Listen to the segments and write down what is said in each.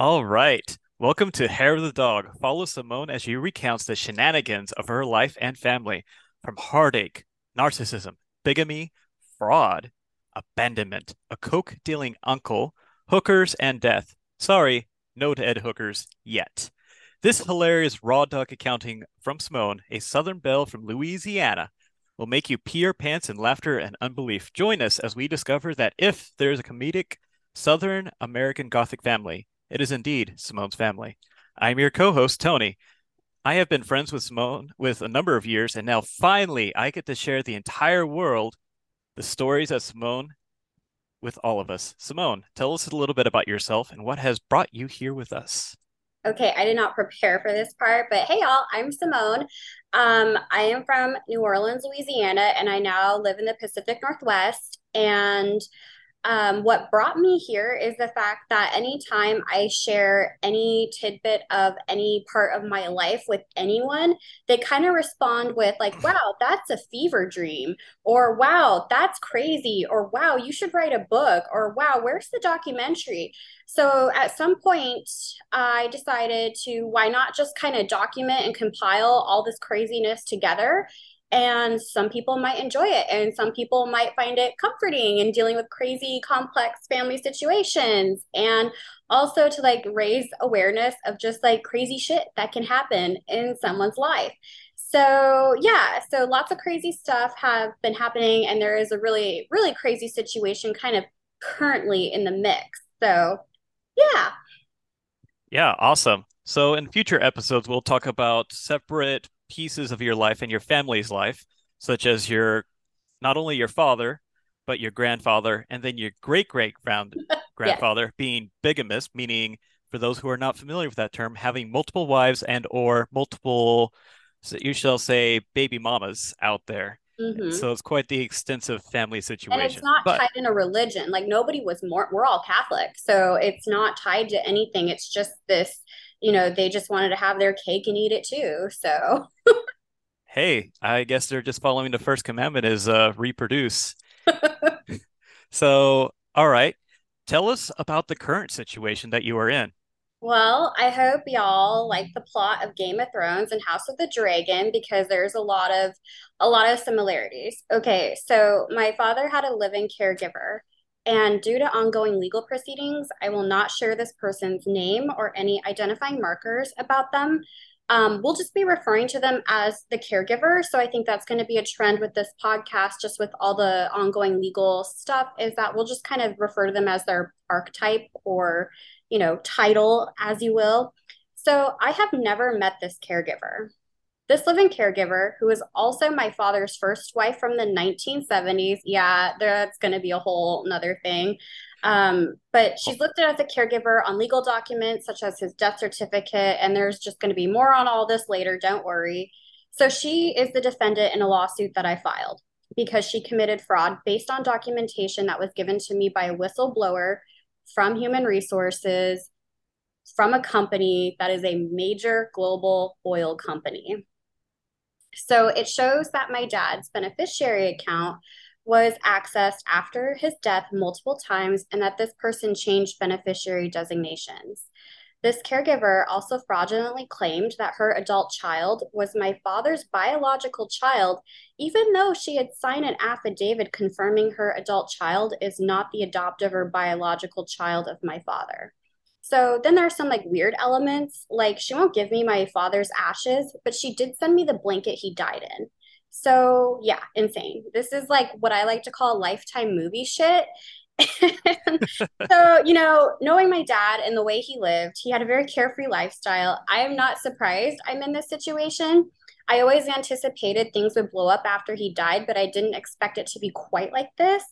All right. Welcome to Hair of the Dog. Follow Simone as she recounts the shenanigans of her life and family from heartache, narcissism, bigamy, fraud, abandonment, a coke dealing uncle, hookers, and death. Sorry, no to Ed Hookers yet. This hilarious raw dog accounting from Simone, a Southern belle from Louisiana, will make you pee your pants in laughter and unbelief. Join us as we discover that if there's a comedic Southern American Gothic family, it is indeed Simone's family. I'm your co-host Tony. I have been friends with Simone with a number of years, and now finally I get to share the entire world the stories of Simone with all of us. Simone, tell us a little bit about yourself and what has brought you here with us. Okay, I did not prepare for this part, but hey, y'all, I'm Simone. Um, I am from New Orleans, Louisiana, and I now live in the Pacific Northwest. And um, what brought me here is the fact that anytime I share any tidbit of any part of my life with anyone, they kind of respond with, like, wow, that's a fever dream, or wow, that's crazy, or wow, you should write a book, or wow, where's the documentary? So at some point, I decided to why not just kind of document and compile all this craziness together and some people might enjoy it and some people might find it comforting in dealing with crazy complex family situations and also to like raise awareness of just like crazy shit that can happen in someone's life. So yeah so lots of crazy stuff have been happening and there is a really really crazy situation kind of currently in the mix. So yeah. Yeah awesome. So in future episodes we'll talk about separate pieces of your life and your family's life, such as your not only your father, but your grandfather, and then your great great grandfather yeah. being bigamous, meaning for those who are not familiar with that term, having multiple wives and or multiple, you shall say, baby mamas out there. Mm-hmm. So it's quite the extensive family situation. And it's not but, tied in a religion. Like nobody was more. We're all Catholic, so it's not tied to anything. It's just this you know, they just wanted to have their cake and eat it too. So, hey, I guess they're just following the first commandment is uh, reproduce. so, all right, tell us about the current situation that you are in. Well, I hope y'all like the plot of Game of Thrones and House of the Dragon because there's a lot of a lot of similarities. Okay, so my father had a living caregiver and due to ongoing legal proceedings, I will not share this person's name or any identifying markers about them. Um, we'll just be referring to them as the caregiver. So I think that's going to be a trend with this podcast, just with all the ongoing legal stuff, is that we'll just kind of refer to them as their archetype or, you know, title, as you will. So I have never met this caregiver. This living caregiver, who is also my father's first wife from the 1970s, yeah, that's going to be a whole another thing. Um, but she's listed as a caregiver on legal documents such as his death certificate, and there's just going to be more on all this later. Don't worry. So she is the defendant in a lawsuit that I filed because she committed fraud based on documentation that was given to me by a whistleblower from Human Resources from a company that is a major global oil company. So it shows that my dad's beneficiary account was accessed after his death multiple times and that this person changed beneficiary designations. This caregiver also fraudulently claimed that her adult child was my father's biological child, even though she had signed an affidavit confirming her adult child is not the adoptive or biological child of my father. So then there are some like weird elements. Like she won't give me my father's ashes, but she did send me the blanket he died in. So yeah, insane. This is like what I like to call lifetime movie shit. so, you know, knowing my dad and the way he lived, he had a very carefree lifestyle. I am not surprised I'm in this situation. I always anticipated things would blow up after he died, but I didn't expect it to be quite like this.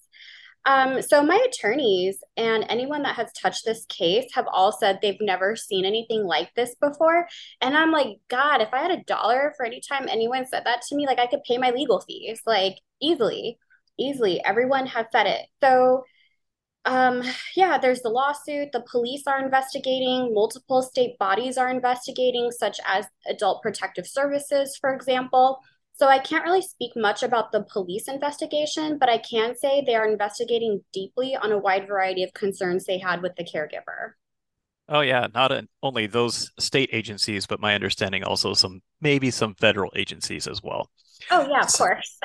Um, so my attorneys and anyone that has touched this case have all said they've never seen anything like this before. And I'm like, God, if I had a dollar for any time anyone said that to me, like I could pay my legal fees, like easily, easily. Everyone has said it. So um, yeah, there's the lawsuit. The police are investigating. Multiple state bodies are investigating, such as Adult Protective Services, for example. So I can't really speak much about the police investigation, but I can say they are investigating deeply on a wide variety of concerns they had with the caregiver. Oh yeah, not in, only those state agencies, but my understanding also some maybe some federal agencies as well. Oh, yeah, of So, course.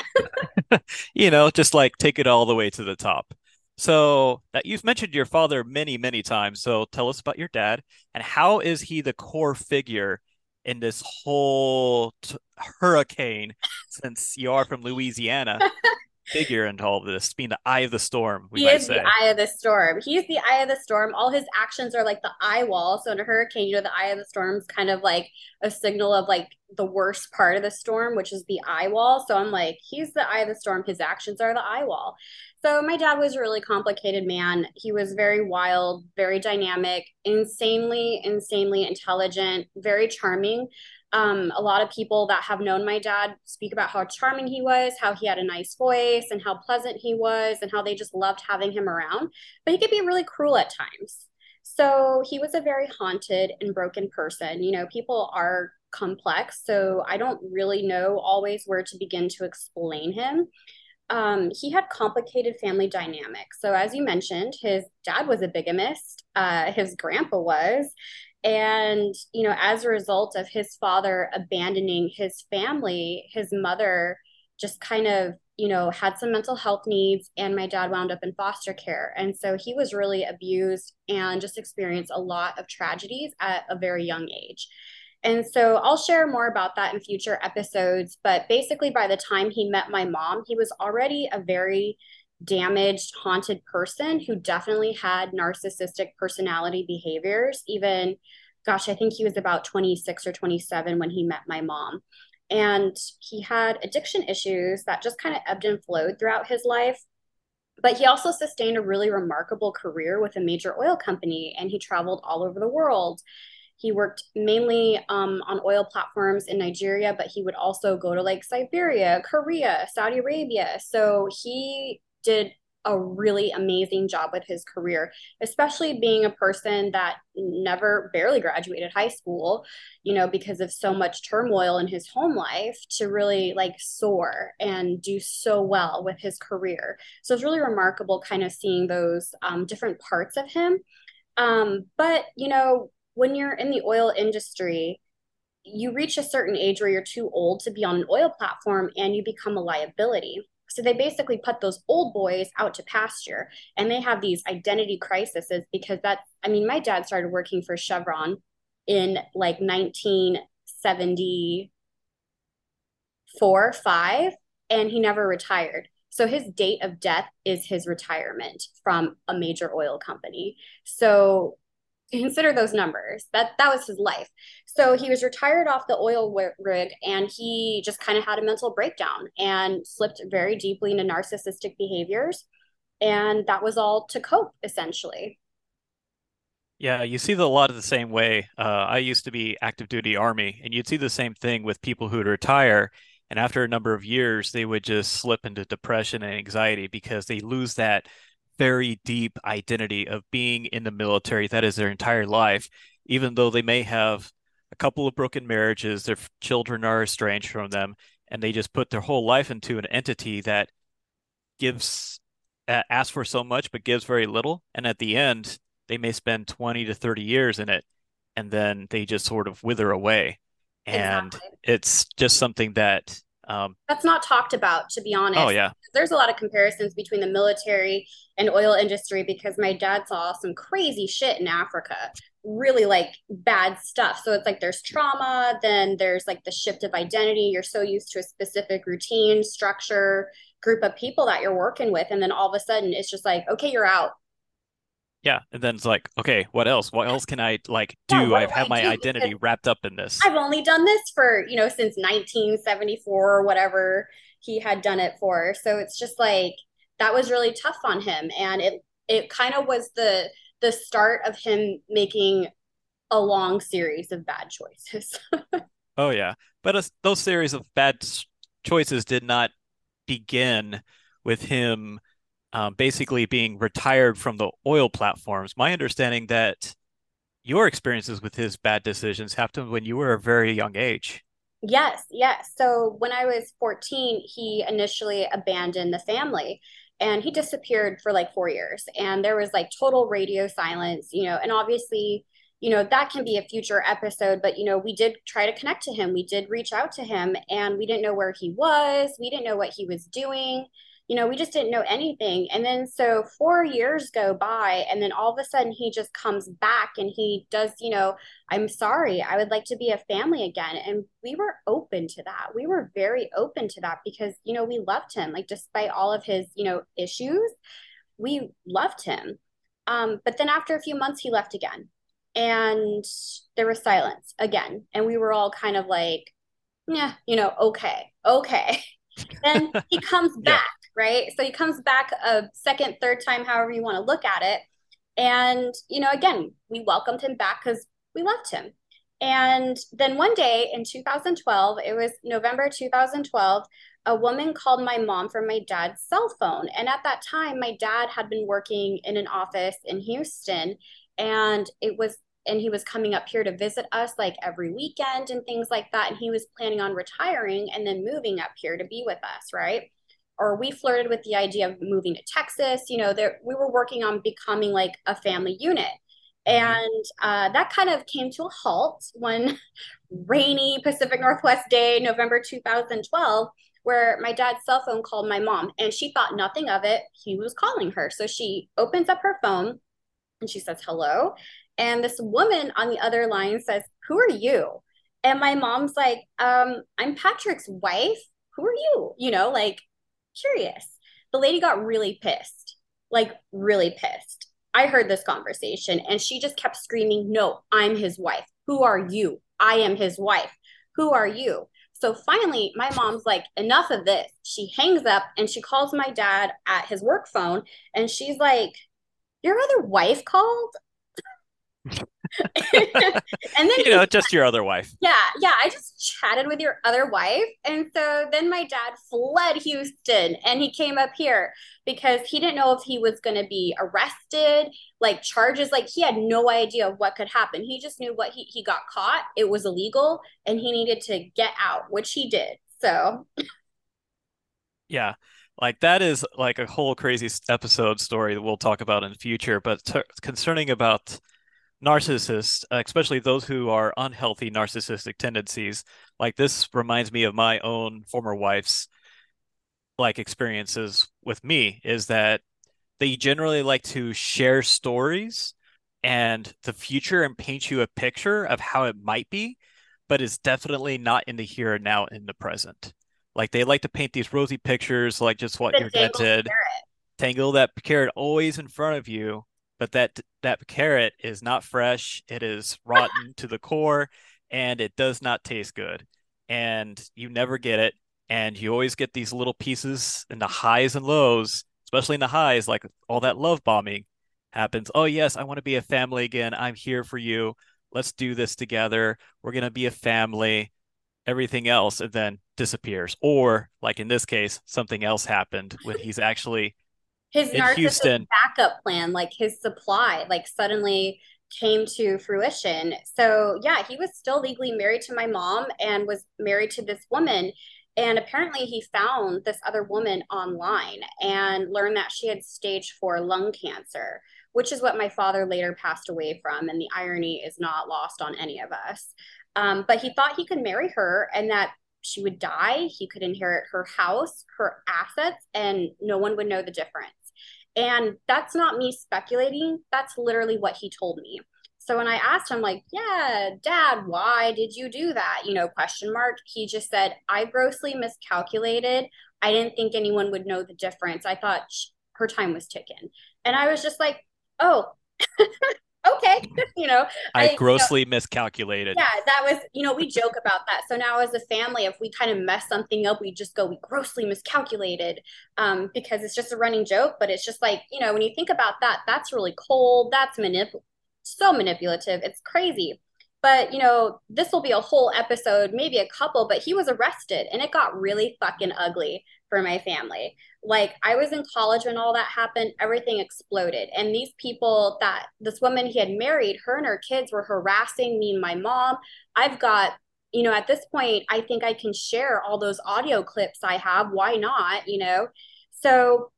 you know, just like take it all the way to the top. So that you've mentioned your father many, many times. So tell us about your dad and how is he the core figure in this whole t hurricane since you are from Louisiana? Figure into all this, being the eye of the storm, we He might is the eye of the storm. He's the eye of the storm. All his actions are like the eye wall. So in a hurricane, you know, the eye of the storm is kind of like a signal of like the worst part of the storm, which is the eye wall. So I'm like, he's the eye of the storm. His actions are the eye wall. So my dad was a really complicated man. He was very wild, very dynamic, insanely, insanely intelligent, very charming. Um, a lot of people that have known my dad speak about how charming he was, how he had a nice voice, and how pleasant he was, and how they just loved having him around. But he could be really cruel at times. So he was a very haunted and broken person. You know, people are complex, so I don't really know always where to begin to explain him. Um, he had complicated family dynamics. So, as you mentioned, his dad was a bigamist, uh, his grandpa was. And, you know, as a result of his father abandoning his family, his mother just kind of, you know, had some mental health needs, and my dad wound up in foster care. And so he was really abused and just experienced a lot of tragedies at a very young age. And so I'll share more about that in future episodes. But basically, by the time he met my mom, he was already a very damaged, haunted person who definitely had narcissistic personality behaviors. Even, gosh, I think he was about 26 or 27 when he met my mom. And he had addiction issues that just kind of ebbed and flowed throughout his life. But he also sustained a really remarkable career with a major oil company and he traveled all over the world he worked mainly um, on oil platforms in Nigeria, but he would also go to like Siberia, Korea, Saudi Arabia. So he did a really amazing job with his career, especially being a person that never barely graduated high school, you know, because of so much turmoil in his home life to really like soar and do so well with his career. So it's really remarkable kind of seeing those um, different parts of him. Um, but, you know, when you're in the oil industry, you reach a certain age where you're too old to be on an oil platform and you become a liability. So they basically put those old boys out to pasture and they have these identity crises because that, I mean, my dad started working for Chevron in like 1974, five, and he never retired. So his date of death is his retirement from a major oil company. So consider those numbers. That that was his life. So he was retired off the oil rig, and he just kind of had a mental breakdown and slipped very deeply into narcissistic behaviors, and that was all to cope essentially. Yeah, you see a lot of the same way. Uh, I used to be active duty army, and you'd see the same thing with people who would retire, and after a number of years, they would just slip into depression and anxiety because they lose that very deep identity of being in the military. That is their entire life, even though they may have a couple of broken marriages, their children are estranged from them, and they just put their whole life into an entity that gives uh, asks for so much but gives very little and at the end they may spend 20 to 30 years in it and then they just sort of wither away. And Exactly. it's just something that um That's not talked about, to be honest. Oh yeah. There's a lot of comparisons between the military and oil industry because my dad saw some crazy shit in Africa, really like bad stuff. So it's like there's trauma, then there's like the shift of identity. You're so used to a specific routine, structure, group of people that you're working with. And then all of a sudden it's just like, okay, you're out. yeah and then it's like okay what else what else can I like do do I've had my identity wrapped up in this I've only done this for, you know, since 1974 or whatever he had done it for. So it's just like that was really tough on him and it it kind of was the the start of him making a long series of bad choices. oh yeah but uh, those series of bad choices did not begin with him um, basically being retired from the oil platforms. My understanding that your experiences with his bad decisions happened when you were a very young age. yes, yes. So when I was 14, he initially abandoned the family and he disappeared for like 4 years and there was like total radio silence, you know, and obviously you know, that can be a future episode, but you know, we did try to connect to him. We did reach out to him and we didn't know where he was. We didn't know what he was doing. You know, we just didn't know anything. And then so 4 years go by and then all of a sudden he just comes back and he does, you know, I'm sorry. I would like to be a family again. And we were open to that. We were very open to that because, you know, we loved him. Like despite all of his, you know, issues, we loved him. Um, but then after a few months, he left again and there was silence again and we were all kind of like yeah you know okay okay then he comes back yeah. right? So he comes back a second third time however you want to look at it. And you know again we welcomed him back because we loved him. And then one day in 2012 it was november 2012 a woman called my mom from my dad's cell phone. And at that time my dad had been working in an office in houston and it was and he was coming up here to visit us like every weekend and things like that and he was planning on retiring and then moving up here to be with us right? Or we flirted with the idea of moving to texas you know there we were working on becoming like a family unit. Mm-hmm. and uh, that kind of came to a halt one rainy pacific northwest day november 2012 where my dad's cell phone called my mom and she thought nothing of it. He was calling her. So she opens up her phone and she says hello and this woman on the other line says who are you? And my mom's like um i'm patrick's wife. Who are you? You know like curious. The lady got really pissed like really pissed. I heard this conversation and she just kept screaming no i'm his wife. Who are you? I am his wife. Who are you? So finally my mom's like enough of this. She hangs up and she calls my dad at his work phone and she's like your other wife called and then you know just your other wife. Yeah yeah i just chatted with your other wife. And so then my dad fled houston and he came up here because he didn't know if he was going to be arrested like charges like he had no idea what could happen. He just knew what he, he got caught it was illegal and he needed to get out which he did so. Yeah like that is like a whole crazy episode story that we'll talk about in the future but t- concerning about narcissists uh, especially those who are unhealthy narcissistic tendencies like this reminds me of my own former wife's like experiences with me is that they generally like to share stories and the future and paint you a picture of how it might be but it's definitely not in the here and now in the present like they like to paint these rosy pictures, like just what your dad. Carrot. Tangle that carrot always in front of you, but that that carrot is not fresh. It is rotten to the core, and it does not taste good. And you never get it, and you always get these little pieces in the highs and lows, especially in the highs, like all that love bombing happens. Oh yes, I want to be a family again. I'm here for you. Let's do this together. We're gonna be a family everything else and then disappears or like in this case something else happened when he's actually his in Houston. backup plan like his supply like suddenly came to fruition. So yeah he was still legally married to my mom and was married to this woman. And apparently he found this other woman online and learned that she had stage 4 lung cancer which is what my father later passed away from. And the irony is not lost on any of us. Um, but he thought he could marry her and that she would die. He could inherit her house, her assets, and no one would know the difference. And that's not me speculating. That's literally what he told me. So when I asked him, like, yeah, dad, why did you do that? You know, question mark. He just said, I grossly miscalculated. I didn't think anyone would know the difference. I thought her time was ticking. And I was just like, oh, okay you know i, I grossly you know, miscalculated. Yeah that was you know we joke about that. So now as a family if we kind of mess something up we just go we grossly miscalculated um, because it's just a running joke but it's just like you know when you think about that that's really cold that's manip so manipulative it's crazy. But you know this will be a whole episode maybe a couple but he was arrested and it got really fucking ugly for my family like I was in college when all that happened, everything exploded. And these people that this woman he had married, her and her kids were harassing me and my mom. I've got, you know, at this point, I think I can share all those audio clips I have. Why not? You know? So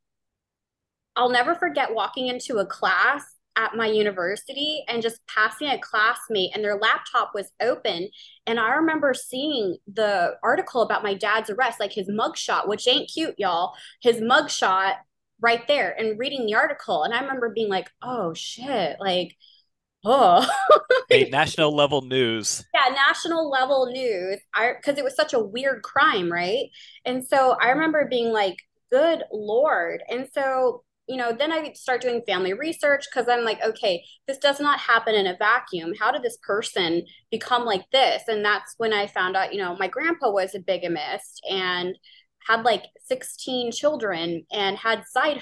I'll never forget walking into a class at my university and just passing a classmate and their laptop was open. And i remember seeing the article about my dad's arrest like his mugshot which ain't cute y'all. His mugshot right there and reading the article. And i remember being like oh shit like oh. A national level news. Yeah national level news. I because it was such a weird crime right? And so i remember being like good lord. And so you know then i start doing family research because i'm like okay this does not happen in a vacuum how did this person become like this and that's when i found out you know my grandpa was a bigamist and had like 16 children and had side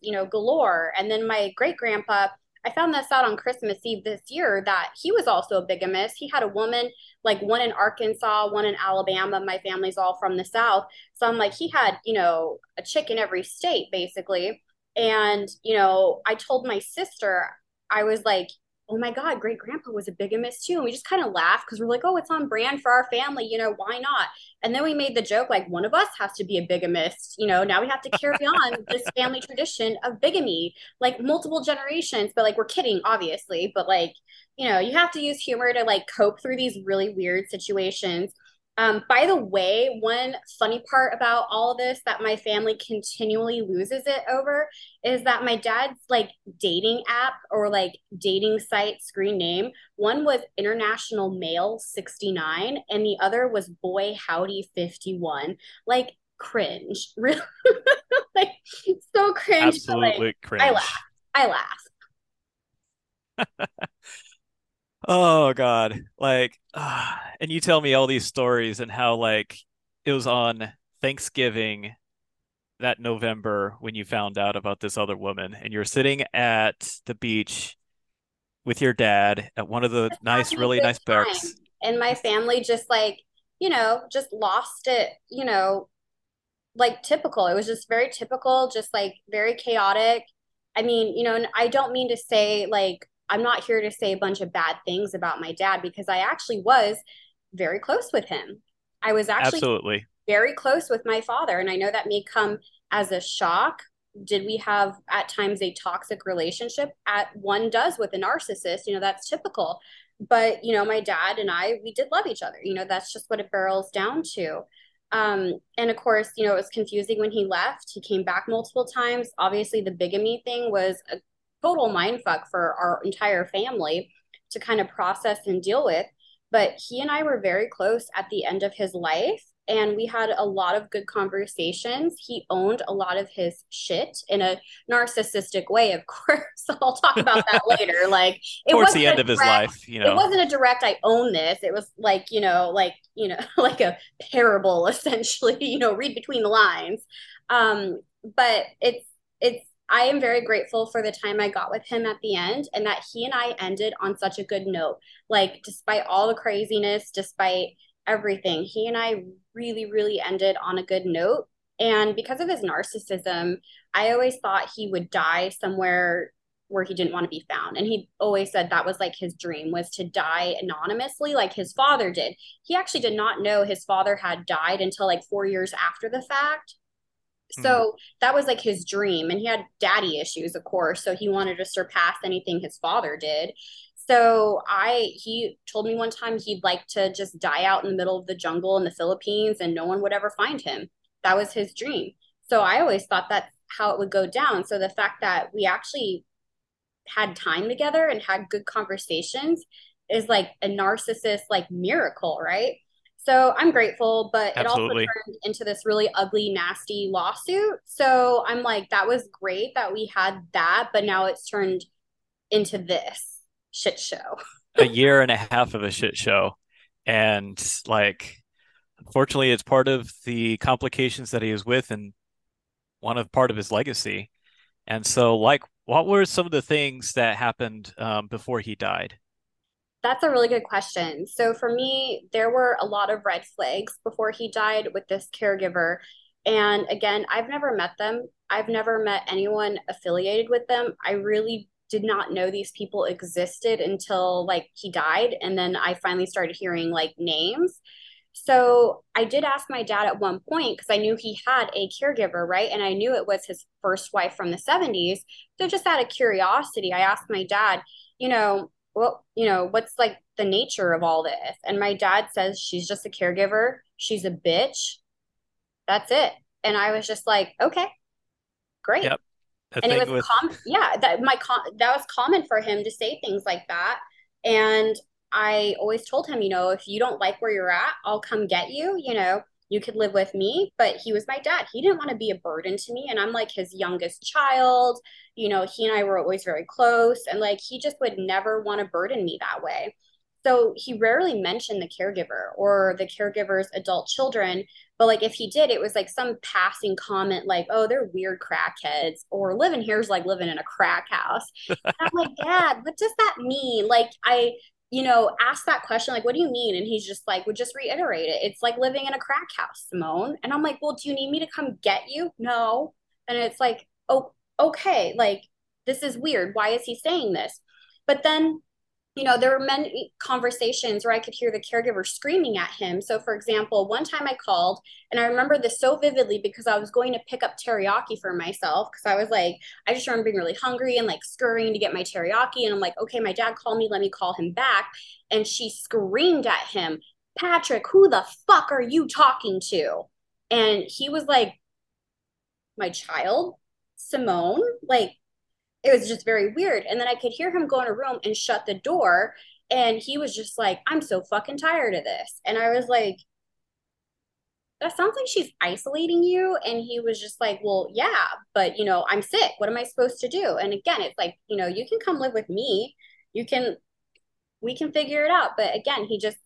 you know galore and then my great grandpa I found this out on Christmas Eve this year that he was also a bigamist. He had a woman, like one in Arkansas, one in Alabama. My family's all from the South. So I'm like, he had, you know, a chick in every state, basically. And, you know, I told my sister, I was like, oh my God, great grandpa was a bigamist too. And we just kind of laughed because we're like, oh, it's on brand for our family, you know, why not? And then we made the joke like, one of us has to be a bigamist, you know, now we have to carry on this family tradition of bigamy, like multiple generations. But like, we're kidding, obviously, but like, you know, you have to use humor to like cope through these really weird situations. Um, by the way, one funny part about all this that my family continually loses it over is that my dad's like dating app or like dating site screen name, one was International Male 69 and the other was Boy Howdy 51. Like cringe. Really like so cringe. Absolutely like, cringe. I laugh. I laugh. Oh God. Like uh, and you tell me all these stories and how like it was on Thanksgiving that November when you found out about this other woman and you're sitting at the beach with your dad at one of the nice really nice parks and my family just like you know just lost it you know like typical. It was just very typical just like very chaotic. I mean you know and i don't mean to say like I'm not here to say a bunch of bad things about my dad because I actually was very close with him. I was actually absolutely very close with my father. And I know that may come as a shock. Did we have at times a toxic relationship? At one does with a narcissist, you know, that's typical. But, you know, my dad and I, we did love each other. You know, that's just what it barrels down to. Um, and of course, you know, it was confusing when he left. He came back multiple times. Obviously, the bigamy thing was a total mindfuck for our entire family to kind of process and deal with. But he and I were very close at the end of his life and we had a lot of good conversations. He owned a lot of his shit in a narcissistic way, of course. So I'll talk about that later. Like it was the end of his life, you know. It wasn't a direct I own this. It was like, you know, like, you know, like a parable essentially, you know, read between the lines. Um, but it's it's I am very grateful for the time I got with him at the end and that he and I ended on such a good note. Like, despite all the craziness, despite everything, he and I really, really ended on a good note. And because of his narcissism, I always thought he would die somewhere where he didn't want to be found. And he always said that was like his dream was to die anonymously like his father did. He actually did not know his father had died until like 4 years after the fact. So mm. that was like his dream. And he had daddy issues, of course. So he wanted to surpass anything his father did. So I he told me one time he'd like to just die out in the middle of the jungle in the Philippines and no one would ever find him. That was his dream. So I always thought that's how it would go down. So the fact that we actually had time together and had good conversations is like a narcissist like miracle, right? So I'm grateful, but Absolutely. it also turned into this really ugly, nasty lawsuit. So I'm like, that was great that we had that, but now it's turned into this shit show. a year and a half of a shit show. And like, unfortunately, it's part of the complications that he is with and one of part of his legacy. And so, like, what were some of the things that happened um, before he died? That's a really good question. So for me, there were a lot of red flags before he died with this caregiver. And again, I've never met them. I've never met anyone affiliated with them. I really did not know these people existed until like he died and then I finally started hearing like names. So I did ask my dad at one point because I knew he had a caregiver, right? And I knew it was his first wife from the 70s. So just out of curiosity, I asked my dad, you know, well, you know, what's like the nature of all this? And my dad says she's just a caregiver. She's a bitch. That's it. And I was just like, okay, great. Yep. And it was with com yeah, that my com that was common for him to say things like that. And I always told him, you know, if you don't like where you're at, I'll come get you, you know. You could live with me, but he was my dad. He didn't want to be a burden to me. And I'm like his youngest child. You know, he and I were always very close. And like he just would never want to burden me that way. So he rarely mentioned the caregiver or the caregiver's adult children. But like if he did, it was like some passing comment like, oh, they're weird crackheads, or living here is like living in a crack house. And I'm like, Dad, what does that mean? Like I, you know, asked that question, like, what do you mean? And he's just like, would just reiterate it. It's like living in a crack house, Simone. And I'm like, well, do you need me to come get you? No. And it's like, oh, okay, like this is weird. Why is he saying this? But then you know, there were many conversations where I could hear the caregiver screaming at him. So, for example, one time I called, and I remember this so vividly because I was going to pick up teriyaki for myself because I was like, I just remember being really hungry and like scurrying to get my teriyaki. And I'm like, okay, my dad called me, let me call him back. And she screamed at him, Patrick, who the fuck are you talking to? And he was like, my child, Simone, like, it was just very weird. And then I could hear him go in a room and shut the door. And he was just like, I'm so fucking tired of this. And I was like, that sounds like she's isolating you. And he was just like, well, yeah, but you know, I'm sick. What am I supposed to do? And again, it's like, you know, you can come live with me. You can, we can figure it out. But again, he just,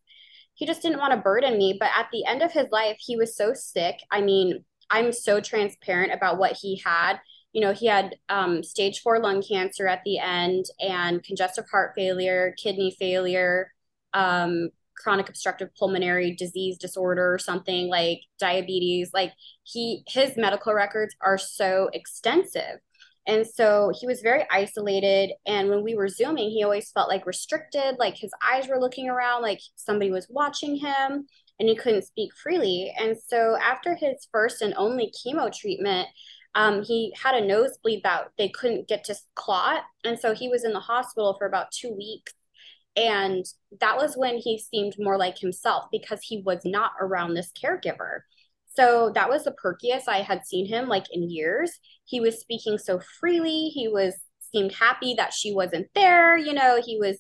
he just didn't want to burden me. But at the end of his life, he was so sick. I mean, I'm so transparent about what he had you know, he had um, stage four lung cancer at the end and congestive heart failure, kidney failure, um, chronic obstructive pulmonary disease disorder or something like diabetes. Like he, his medical records are so extensive. And so he was very isolated. And when we were Zooming, he always felt like restricted, like his eyes were looking around, like somebody was watching him and he couldn't speak freely. And so after his first and only chemo treatment, um, he had a nosebleed that they couldn't get to clot. And so he was in the hospital for about two weeks. And that was when he seemed more like himself because he was not around this caregiver. So that was the perkiest I had seen him like in years. He was speaking so freely. He was seemed happy that she wasn't there. You know, he was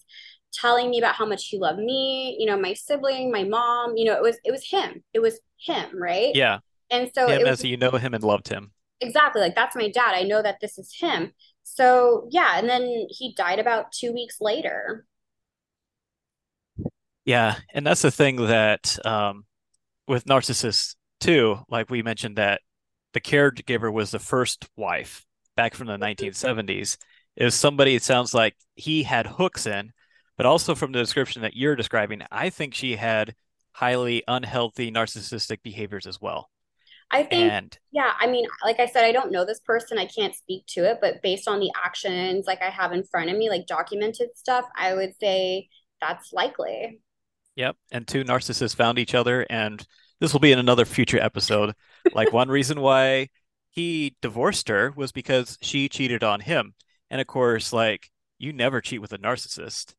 telling me about how much he loved me, you know, my sibling, my mom, you know, it was it was him. It was him, right? yeah, And so him it as was you know him and loved him. Exactly like that's my dad. I know that this is him. So yeah, and then he died about two weeks later. Yeah, and that's the thing that um, with narcissists too, like we mentioned that the caregiver was the first wife back from the 1970s. Is somebody it sounds like he had hooks in, but also from the description that you're describing, I think she had highly unhealthy narcissistic behaviors as well. I think, And yeah, I mean, like I said, I don't know this person. I can't speak to it, but based on the actions like I have in front of me, like documented stuff, I would say that's likely. yep, and two narcissists found each other, and this will be in another future episode. Like one reason why he divorced her was because she cheated on him. And of course, like you never cheat with a narcissist.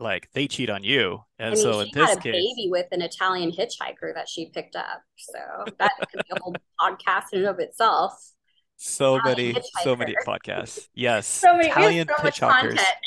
Like they cheat on you. I And mean, so in she this had a case, baby with an Italian hitchhiker that she picked up. So that could be a whole podcast in and of itself. so Italian many, so many podcasts. Yes, So many, Italian so much hitchhikers. content.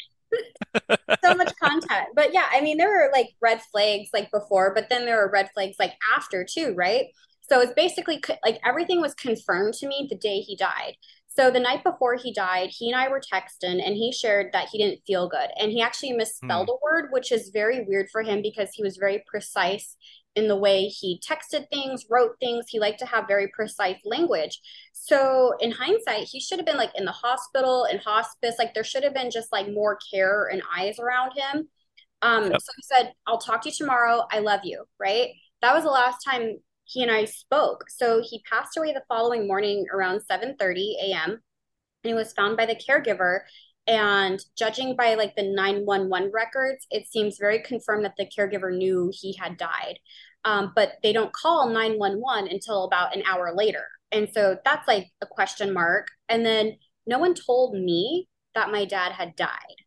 so much content. But yeah, I mean, there were like red flags like before, but then there were red flags like after too, right? So it's basically like everything was confirmed to me the day he died. So the night before he died, he and I were texting and he shared that he didn't feel good. And he actually misspelled a word, which is very weird for him because he was very precise in the way he texted things, wrote things. He liked to have very precise language. So in hindsight, he should have been like in the hospital in hospice. Like there should have been just like more care and eyes around him. Um, Yep. so he said, I'll talk to you tomorrow. I love you. Right. That was the last time he and I spoke. So he passed away the following morning around 7:30 a.m. and he was found by the caregiver And judging by like the 911 records, it seems very confirmed that the caregiver knew he had died. Um, but they don't call 911 until about an hour later. And so that's like a question mark. And then no one told me that my dad had died.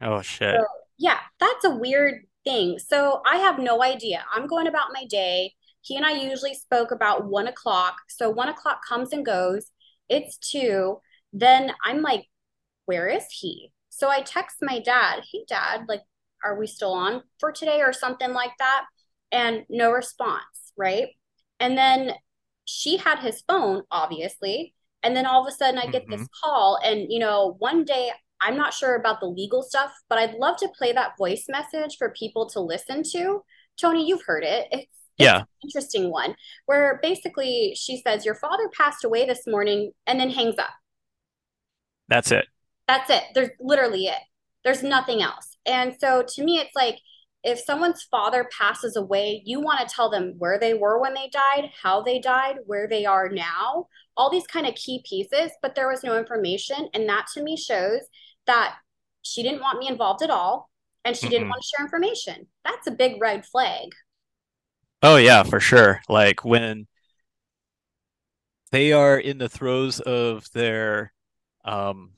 Oh shit. So, yeah, that's a weird thing. So I have no idea. I'm going about my day. He and I usually spoke about one o'clock. So one o'clock comes and goes. It's two. Then I'm like, where is he? So I text my dad, hey, dad, like, are we still on for today or something like that? And no response, right? And then she had his phone, obviously. And then all of a sudden I get mm-hmm. this call. And, you know, one day I'm not sure about the legal stuff, but I'd love to play that voice message for people to listen to. Tony, you've heard it. It's, yeah. interesting one where basically she says, Your father passed away this morning and then hangs up. That's it. That's it. There's literally it. There's nothing else. And so to me, it's like if someone's father passes away, you want to tell them where they were when they died, how they died, where they are now, all these kind of key pieces, but there was no information. And that to me shows that she didn't want me involved at all and she mm didn't want to share information. That's a big red flag. Oh, yeah, for sure. Like when they are in the throes of their um,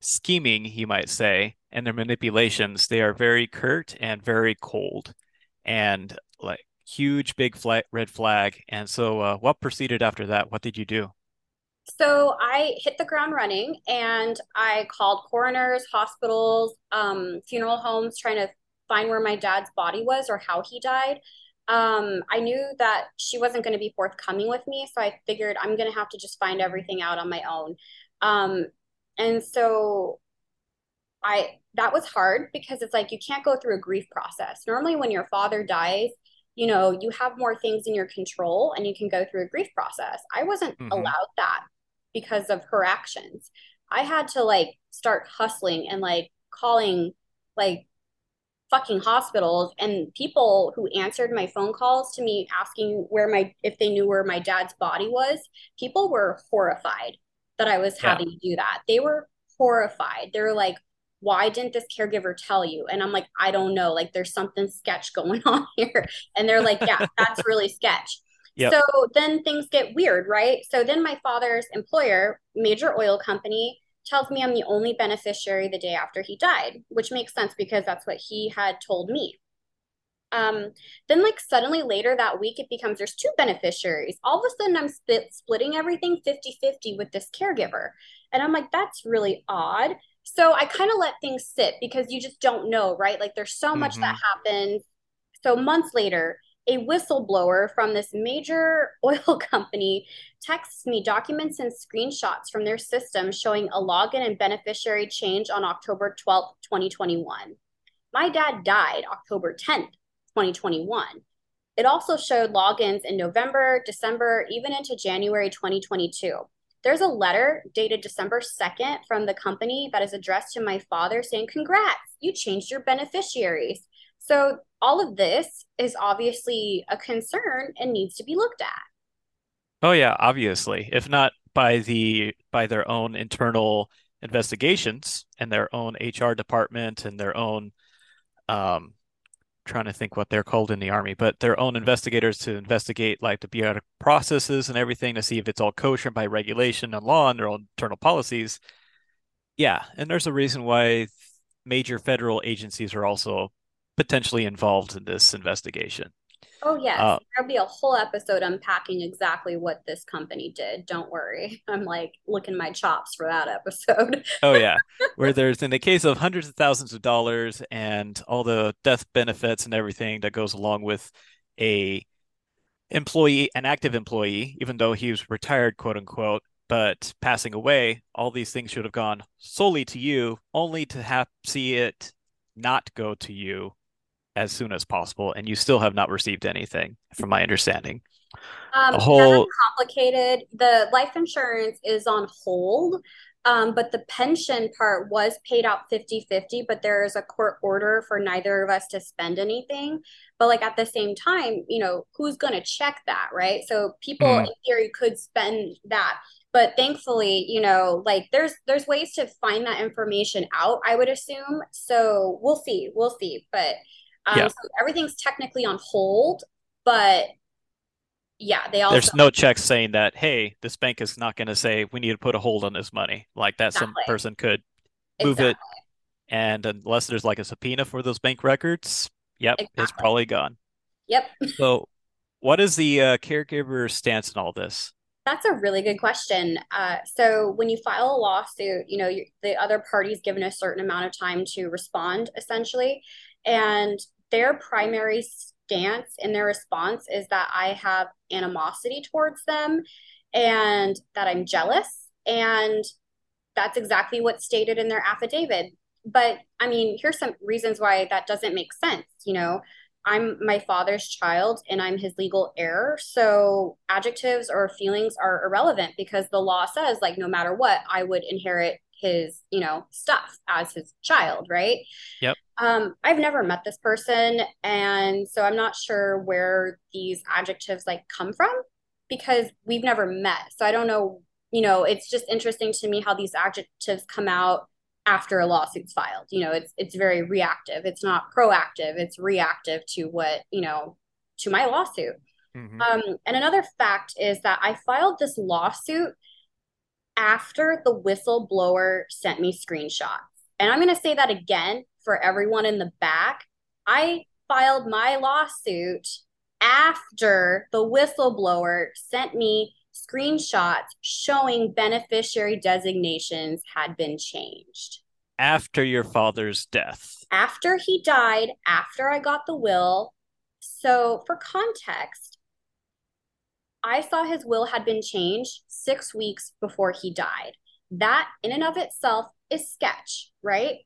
scheming, you might say, and their manipulations, they are very curt and very cold and like huge big flag, red flag. And so, uh, what proceeded after that? What did you do? So I hit the ground running and I called coroners, hospitals, um, funeral homes, trying to find where my dad's body was or how he died. Um, I knew that she wasn't going to be forthcoming with me, so I figured I'm going to have to just find everything out on my own. Um, and so I that was hard because it's like you can't go through a grief process. Normally when your father dies, you know, you have more things in your control and you can go through a grief process. I wasn't mm-hmm. allowed that because of her actions. I had to like start hustling and like calling like fucking hospitals and people who answered my phone calls to me asking where my if they knew where my dad's body was people were horrified that I was yeah. having to do that. They were horrified. They were like, why didn't this caregiver tell you? And I'm like, I don't know. Like, there's something sketch going on here. And they're like, yeah, that's really sketch. Yep. So then things get weird, right? So then my father's employer, major oil company, tells me I'm the only beneficiary the day after he died, which makes sense because that's what he had told me. Um, then like suddenly later that week it becomes there's two beneficiaries. All of a sudden i'm split, splitting everything 50 50 with this caregiver. And i'm like that's really odd. So i kind of let things sit because you just don't know right? Like there's so much mm-hmm. that happens. So months later a whistleblower from this major oil company texts me documents and screenshots from their system showing a login and beneficiary change on October 12th, 2021. My dad died October 10th, 2021. It also showed logins in November, December, even into January 2022. There's a letter dated December 2nd from the company that is addressed to my father saying, Congrats, you changed your beneficiaries. So, all of this is obviously a concern and needs to be looked at. Oh yeah, obviously. If not by the by their own internal investigations and their own HR department and their own um, trying to think what they're called in the army, but their own investigators to investigate like the bureaucratic processes and everything to see if it's all kosher by regulation and law and their own internal policies. Yeah, and there's a reason why major federal agencies are also potentially involved in this investigation. Oh yes, uh, there'll be a whole episode unpacking exactly what this company did. Don't worry, I'm like licking my chops for that episode. oh yeah, where there's in the case of hundreds of thousands of dollars and all the death benefits and everything that goes along with a employee, an active employee, even though he was retired, quote unquote, but passing away, all these things should have gone solely to you, only to have see it not go to you as soon as possible, and you still have not received anything, from my understanding. Um, a whole complicated. The life insurance is on hold, um, but the pension part was paid out 50 50, but there is a court order for neither of us to spend anything. But, like, at the same time, you know, who's going to check that, right? So, people mm. in theory could spend that but thankfully you know like there's there's ways to find that information out i would assume so we'll see we'll see but um Yeah. so everything's technically on hold but yeah they also There's no check saying that, hey, this bank is not going to say we need to put a hold on this money. Like that some person could move exactly it and unless there's like a subpoena for those bank records, yep, it's probably gone. yep So what is the uh, caregiver stance in all this? That's a really good question. Uh, so when you file a lawsuit, you know, you, the other party's given a certain amount of time to respond, essentially, and their primary stance in their response is that I have animosity towards them and that I'm jealous, and that's exactly what's stated in their affidavit. But I mean, here's some reasons why that doesn't make sense. You know, I'm my father's child and I'm his legal heir. So adjectives or feelings are irrelevant because the law says, like, no matter what, I would inherit his, you know, stuff as his child, right? Yep. Um, I've never met this person, and so I'm not sure where these adjectives like come from because we've never met. So I don't know, you know, it's just interesting to me how these adjectives come out after a lawsuit's filed. You know, it's it's very reactive. It's not proactive. It's reactive to what, you know, to my lawsuit. hmm Um, and another fact is that I filed this lawsuit after the whistleblower sent me screenshots. And I'm going to say that again for everyone in the back. I filed my lawsuit after the whistleblower sent me screenshots showing beneficiary designations had been changed. After your father's death. After he died, after I got the will. So, for context, I saw his will had been changed six weeks before he died. That, in and of itself, is sketch, right?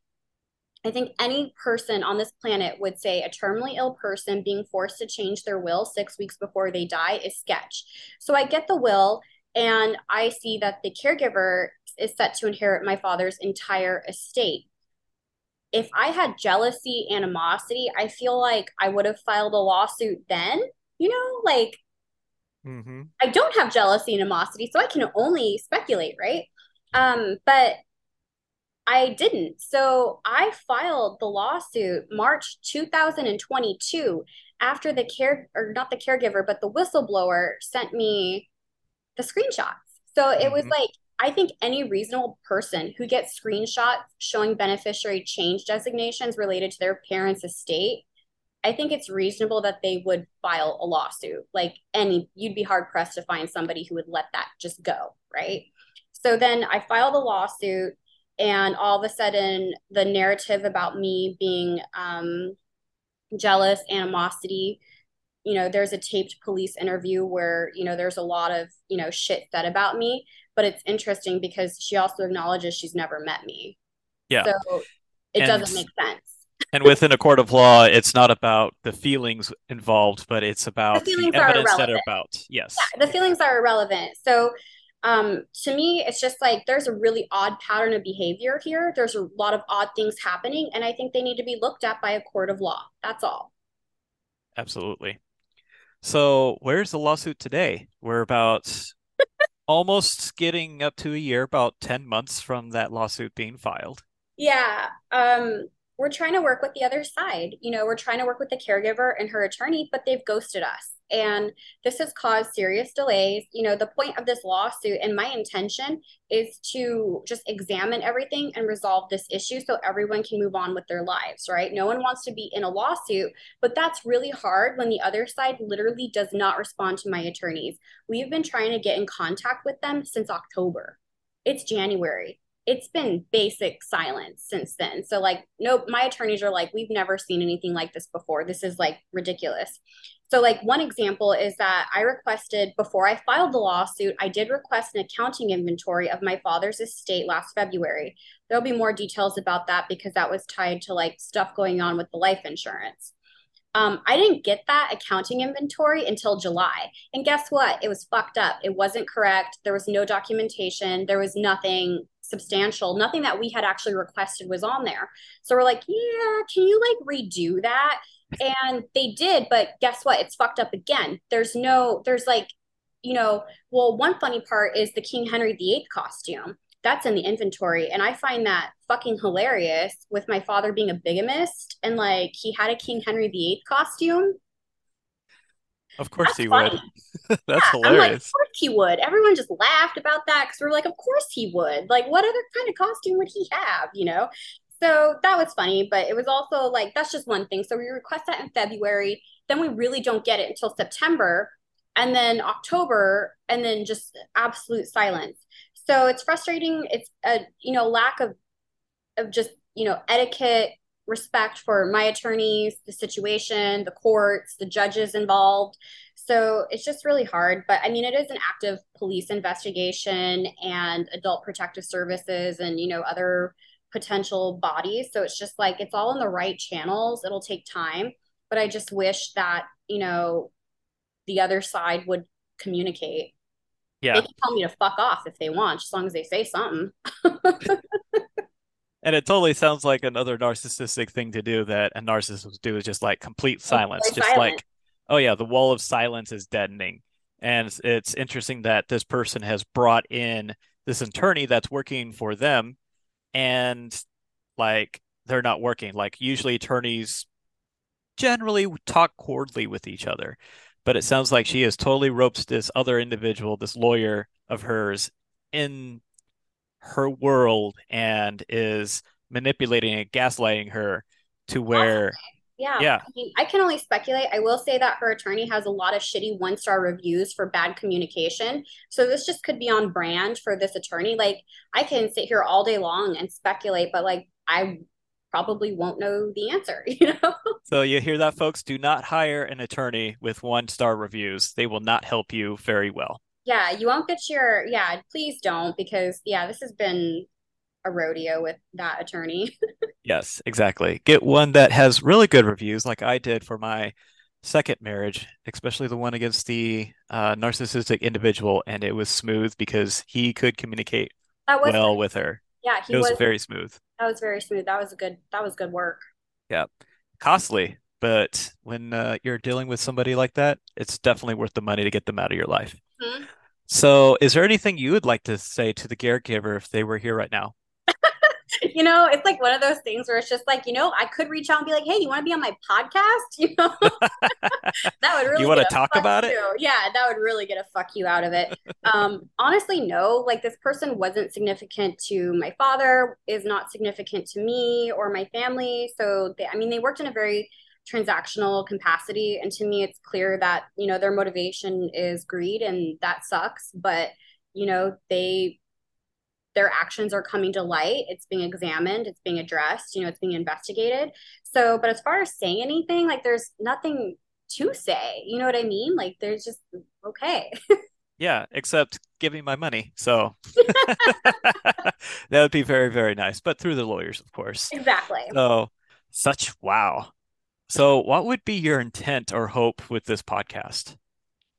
I think any person on this planet would say a terminally ill person being forced to change their will six weeks before they die is sketch. So I get the will and I see that the caregiver is set to inherit my father's entire estate. If I had jealousy, animosity, I feel like I would have filed a lawsuit then. You know, like hmm I don't have jealousy and animosity, so I can only speculate, right? Um, but I didn't. So I filed the lawsuit March 2022 after the care or not the caregiver, but the whistleblower sent me the screenshots. So it was hmm like I think any reasonable person who gets screenshots showing beneficiary change designations related to their parents' estate, I think it's reasonable that they would file a lawsuit. Like any, you'd be hard pressed to find somebody who would let that just go, right? So then I filed a lawsuit, and all of a sudden, the narrative about me being um, jealous, animosity, you know, there's a taped police interview where, you know, there's a lot of, you know, shit said about me. But it's interesting because she also acknowledges she's never met me. Yeah. So it And doesn't make sense. And within a court of law, it's not about the feelings involved, but it's about the feelings are evidence that are about. Yes. Yeah, the feelings are irrelevant. So um to me it's just like there's a really odd pattern of behavior here there's a lot of odd things happening and i think they need to be looked at by a court of law that's all Absolutely. So where's the lawsuit today? We're about almost getting up to a year, about 10 months from that lawsuit being filed. Yeah, um, we're trying to work with the other side. You know, we're trying to work with the caregiver and her attorney, but they've ghosted us. And this has caused serious delays. You know, the point of this lawsuit and my intention is to just examine everything and resolve this issue so everyone can move on with their lives, right? No one wants to be in a lawsuit, but that's really hard when the other side literally does not respond to my attorneys. We've been trying to get in contact with them since October. It's January it's been basic silence since then. So like nope, my attorneys are like we've never seen anything like this before. This is like ridiculous. So like one example is that I requested before I filed the lawsuit, I did request an accounting inventory of my father's estate last February. There'll be more details about that because that was tied to like stuff going on with the life insurance. Um, I didn't get that accounting inventory until July. And guess what? It was fucked up. It wasn't correct. There was no documentation. There was nothing substantial. Nothing that we had actually requested was on there. So we're like, yeah, can you like redo that? And they did, but guess what? It's fucked up again. There's no, there's like, you know, well, one funny part is the King Henry VIII costume. That's in the inventory. And I find that fucking hilarious with my father being a bigamist and like he had a King Henry VIII costume. Of course That's he funny. would. That's Yeah, I'm like, of hilarious. course he would. Everyone just laughed about that because we're like, of course he would. Like, what other kind of costume would he have, you know? So that was funny, but it was also like, that's just one thing. So we request that in February. Then we really don't get it until September and then October, and then just absolute silence. So it's frustrating. It's a, you know, lack of of just you know etiquette respect for my attorneys the situation the courts the judges involved. So it's just really hard but i mean it is an active police investigation and adult protective services and you know other potential bodies. So it's just like it's all in the right channels. It'll take time but i just wish that you know the other side would communicate. Yeah. they can tell me to fuck off if they want as long as they say something And it totally sounds like another narcissistic thing to do that a narcissist would do is just like complete silence. Just silent like, oh yeah, the wall of silence is deadening. And it's, it's interesting that this person has brought in this attorney that's working for them and like they're not working. Like usually attorneys generally talk cordially with each other. But it sounds like she has totally roped this other individual, this lawyer of hers, in her world and is manipulating and gaslighting her to oh, where, Yeah, yeah, I mean, I can only speculate. I will say that her attorney has a lot of shitty one star reviews for bad communication. So this just could be on brand for this attorney. Like, I can sit here all day long and speculate, but like, I probably won't know the answer, you know? so you hear that, folks? Do not hire an attorney with one star reviews. They will not help you very well. Yeah, you won't get your, yeah, please don't, because yeah, this has been a rodeo with that attorney. Yes, exactly. Get one that has really good reviews, like I did for my second marriage, especially the one against the uh, narcissistic individual, and it was smooth because he could communicate well with her. yeah, he It was was, very smooth. that was very smooth. That was a good, that was good work. Yeah, costly, but when uh, you're dealing with somebody like that, it's definitely worth the money to get them out of your life. Hmm. So, is there anything you would like to say to the caregiver if they were here right now? you know, it's like one of those things where it's just like, you know, I could reach out and be like, hey, you want to be on my podcast? You know, that would really You want to talk about it? Yeah, that would really get a fuck you out of it. Um, honestly, no. Like this person wasn't significant to my father, is not significant to me or my family. So they, I mean, they worked in a very transactional capacity, and to me, it's clear that you know their motivation is greed, and that sucks. But you know, they their actions are coming to light. It's being examined, it's being addressed, you know, it's being investigated. So, but as far as saying anything, like there's nothing to say. You know what I mean? Like there's just okay. Yeah, except give me my money. So that would be very, very nice, but through the lawyers, of course. exactly. So, such wow. So, what would be your intent or hope with this podcast?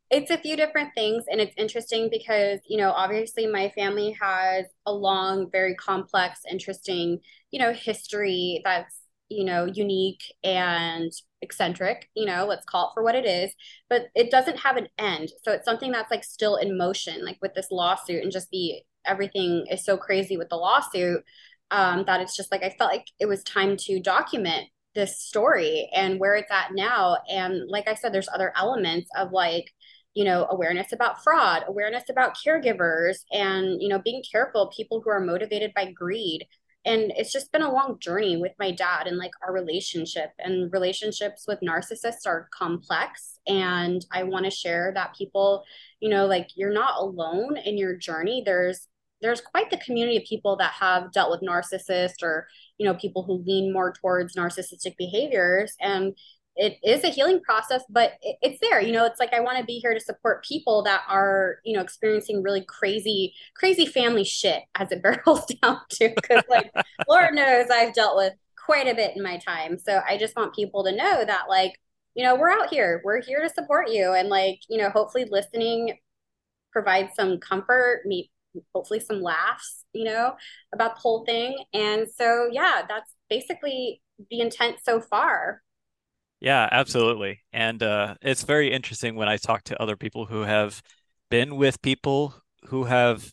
It's a few different things and it's interesting because, you know, obviously my family has a long, very complex, interesting, you know, history that's, you know, unique and eccentric, you know, let's call it for what it is, but it doesn't have an end. So it's something that's like still in motion, like with this lawsuit and just the everything is so crazy with the lawsuit um, that it's just like I felt like it was time to document this story and where it's at now. And like I said, there's other elements of like, you know, awareness about fraud, awareness about caregivers, and, you know, being careful people who are motivated by greed. And it's just been a long journey with my dad and like our relationship. And relationships with narcissists are complex. And I want to share that people, you know, like you're not alone in your journey. There's there's quite the community of people that have dealt with narcissists or you know people who lean more towards narcissistic behaviors and it is a healing process but it, it's there you know it's like i want to be here to support people that are you know experiencing really crazy crazy family shit as it barrels down to because like lord knows i've dealt with quite a bit in my time. So i just want people to know that like you know we're out here we're here to support you and like you know hopefully listening provides some comfort meet hopefully some laughs you know about the whole thing and so yeah that's basically the intent so far Yeah, absolutely. And uh, it's very interesting when I talk to other people who have been with people who have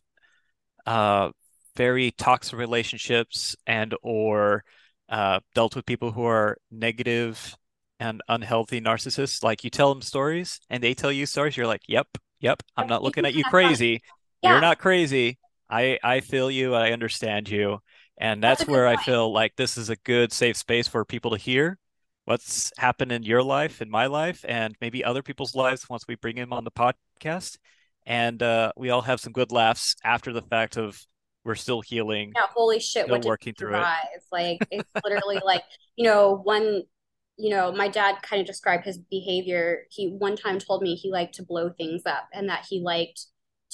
uh, very toxic relationships and or uh, dealt with people who are negative and unhealthy narcissists. Like you tell them stories and they tell you stories, you're like, "Yep, yep, I'm not looking at you crazy. Yeah, You're not crazy. I I feel you. I understand you." And that's that's where I feel like this is a good safe space for people to hear what's happened in your life, in my life, and maybe other people's lives once we bring him on the podcast. And uh, we all have some good laughs after the fact of we're still healing, Yeah, holy shit, working through it. Like it's literally like, you know, one, you know, my dad kind of described his behavior. He one time told me he liked to blow things up and that he liked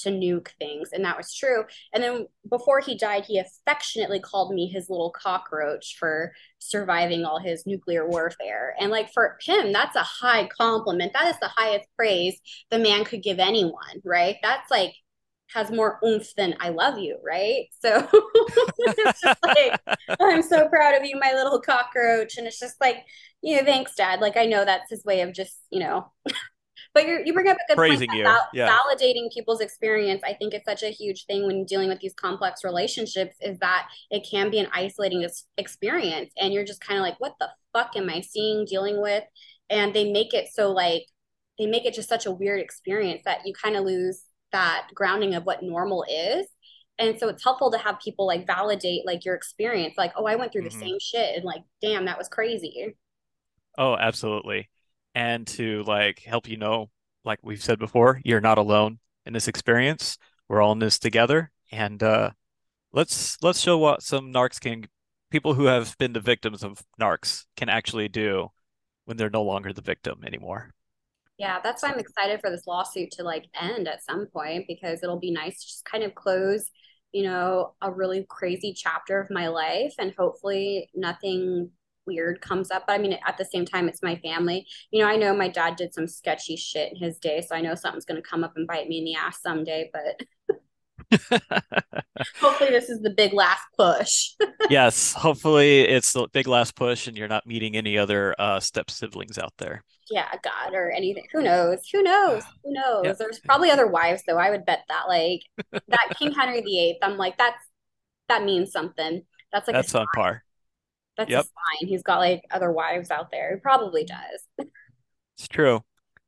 to nuke things, and that was true. And then before he died, he affectionately called me his little cockroach for surviving all his nuclear warfare. And like for him, that's a high compliment. That is the highest praise the man could give anyone, right? That's like has more oomph than I love you, right? So like, I'm so proud of you, my little cockroach. And it's just like, you know, thanks, Dad. Like, I know that's his way of just, you know, but you you bring up a good point Praising you. that Yeah. validating people's experience. I think it's such a huge thing when dealing with these complex relationships is that it can be an isolating experience. And you're just kind of like, what the fuck am I seeing, dealing with? And they make it so like, they make it just such a weird experience that you kind of lose that grounding of what normal is. And so it's helpful to have people like validate like your experience, like, oh, I went through the hmm same shit and like, damn, that was crazy. Oh, absolutely. And to like help you know, like we've said before, you're not alone in this experience. We're all in this together. And uh let's let's show what some narcs can people who have been the victims of narcs can actually do when they're no longer the victim anymore. Yeah, that's why I'm excited for this lawsuit to like end at some point because it'll be nice to just kind of close, you know, a really crazy chapter of my life and hopefully nothing weird comes up. But I mean, at the same time, it's my family. You know, I know my dad did some sketchy shit in his day, so I know something's going to come up and bite me in the ass someday, but hopefully this is the big last push. yes, hopefully it's the big last push and you're not meeting any other uh step siblings out there. yeah, God or anything. Who knows? Who knows? Who Yeah, knows? There's probably other wives though. I would bet that like that King Henry VIII. I'm like that's that means something. That's like a that's on par. That's Yep, sign. He's got like other wives out there. He probably does. it's true.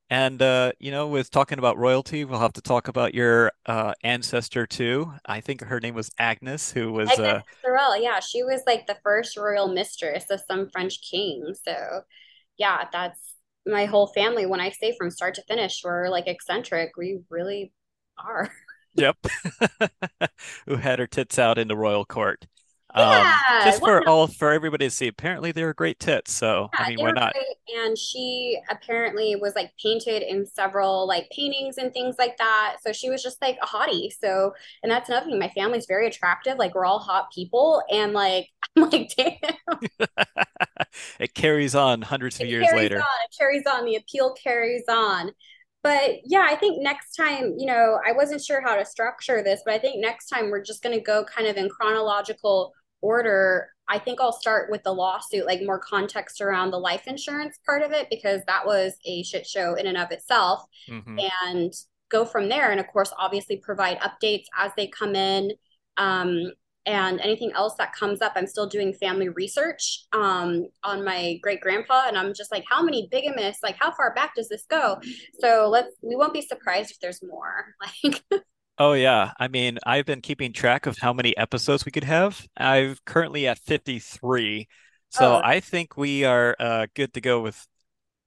And uh, you know, with talking about royalty, we'll have to talk about your uh, ancestor too. I think her name was Agnes, who was Agnes uh, Sorel, yeah, she was like the first royal mistress of some French king. So yeah, that's my whole family. When I say from start to finish, we're like eccentric. We really are. yep, who had her tits out in the royal court. Um, Yeah, just for not? all for everybody to see. Apparently, they were great tits. So, I mean, why not? great. And she apparently was like painted in several like paintings and things like that. So she was just like a hottie. So, and that's another thing. My family's very attractive. Like we're all hot people. And like, I'm like, damn, It carries on hundreds of it years later. on. It carries on. The appeal carries on. But yeah, I think next time, you know, I wasn't sure how to structure this, but I think next time we're just going to go kind of in chronological order. I think I'll start with the lawsuit, like more context around the life insurance part of it, because that was a shit show in and of itself. hmm And go from there. And of course, obviously provide updates as they come in. Um, and anything else that comes up, I'm still doing family research um, on my great grandpa, and I'm just like, how many bigamists? Like, how far back does this go? So let's. We won't be surprised if there's more. Like, Oh yeah. I mean, I've been keeping track of how many episodes we could have. I'm currently at 53. So oh, I think we are uh, good to go with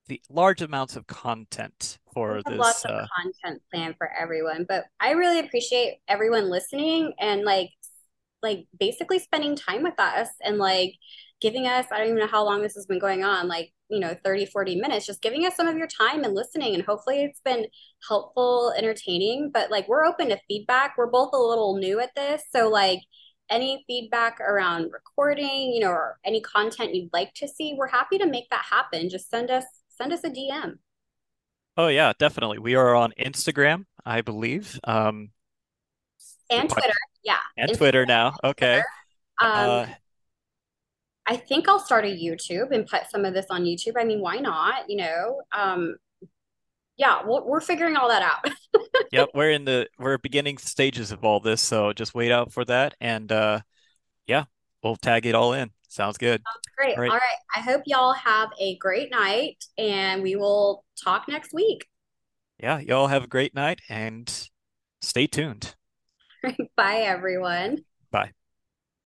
the large amounts of content for have lots this. of Uh, content planned for everyone, but I really appreciate everyone listening and like like basically spending time with us and like giving us I don't even know how long this has been going on, like, you know, 30 40 minutes, just giving us some of your time and listening and hopefully it's been helpful, entertaining, but like we're open to feedback. We're both a little new at this, so like any feedback around recording, you know, or any content you'd like to see, we're happy to make that happen. Just send us send us a DM. oh yeah, definitely. We are on Instagram, I believe. Um, and Twitter. Yeah, and Instagram, Twitter now. Okay. Um, Uh, I think I'll start a YouTube and put some of this on YouTube. I mean, why not? You know, um, Yeah, we're, we're figuring all that out. Yep, we're in the we're beginning stages of all this, so just wait out for that and uh yeah, we'll tag it all in. Sounds good. Great. All right. All right. I hope y'all have a great night and we will talk next week. Yeah, y'all have a great night and stay tuned. Bye, everyone. Bye.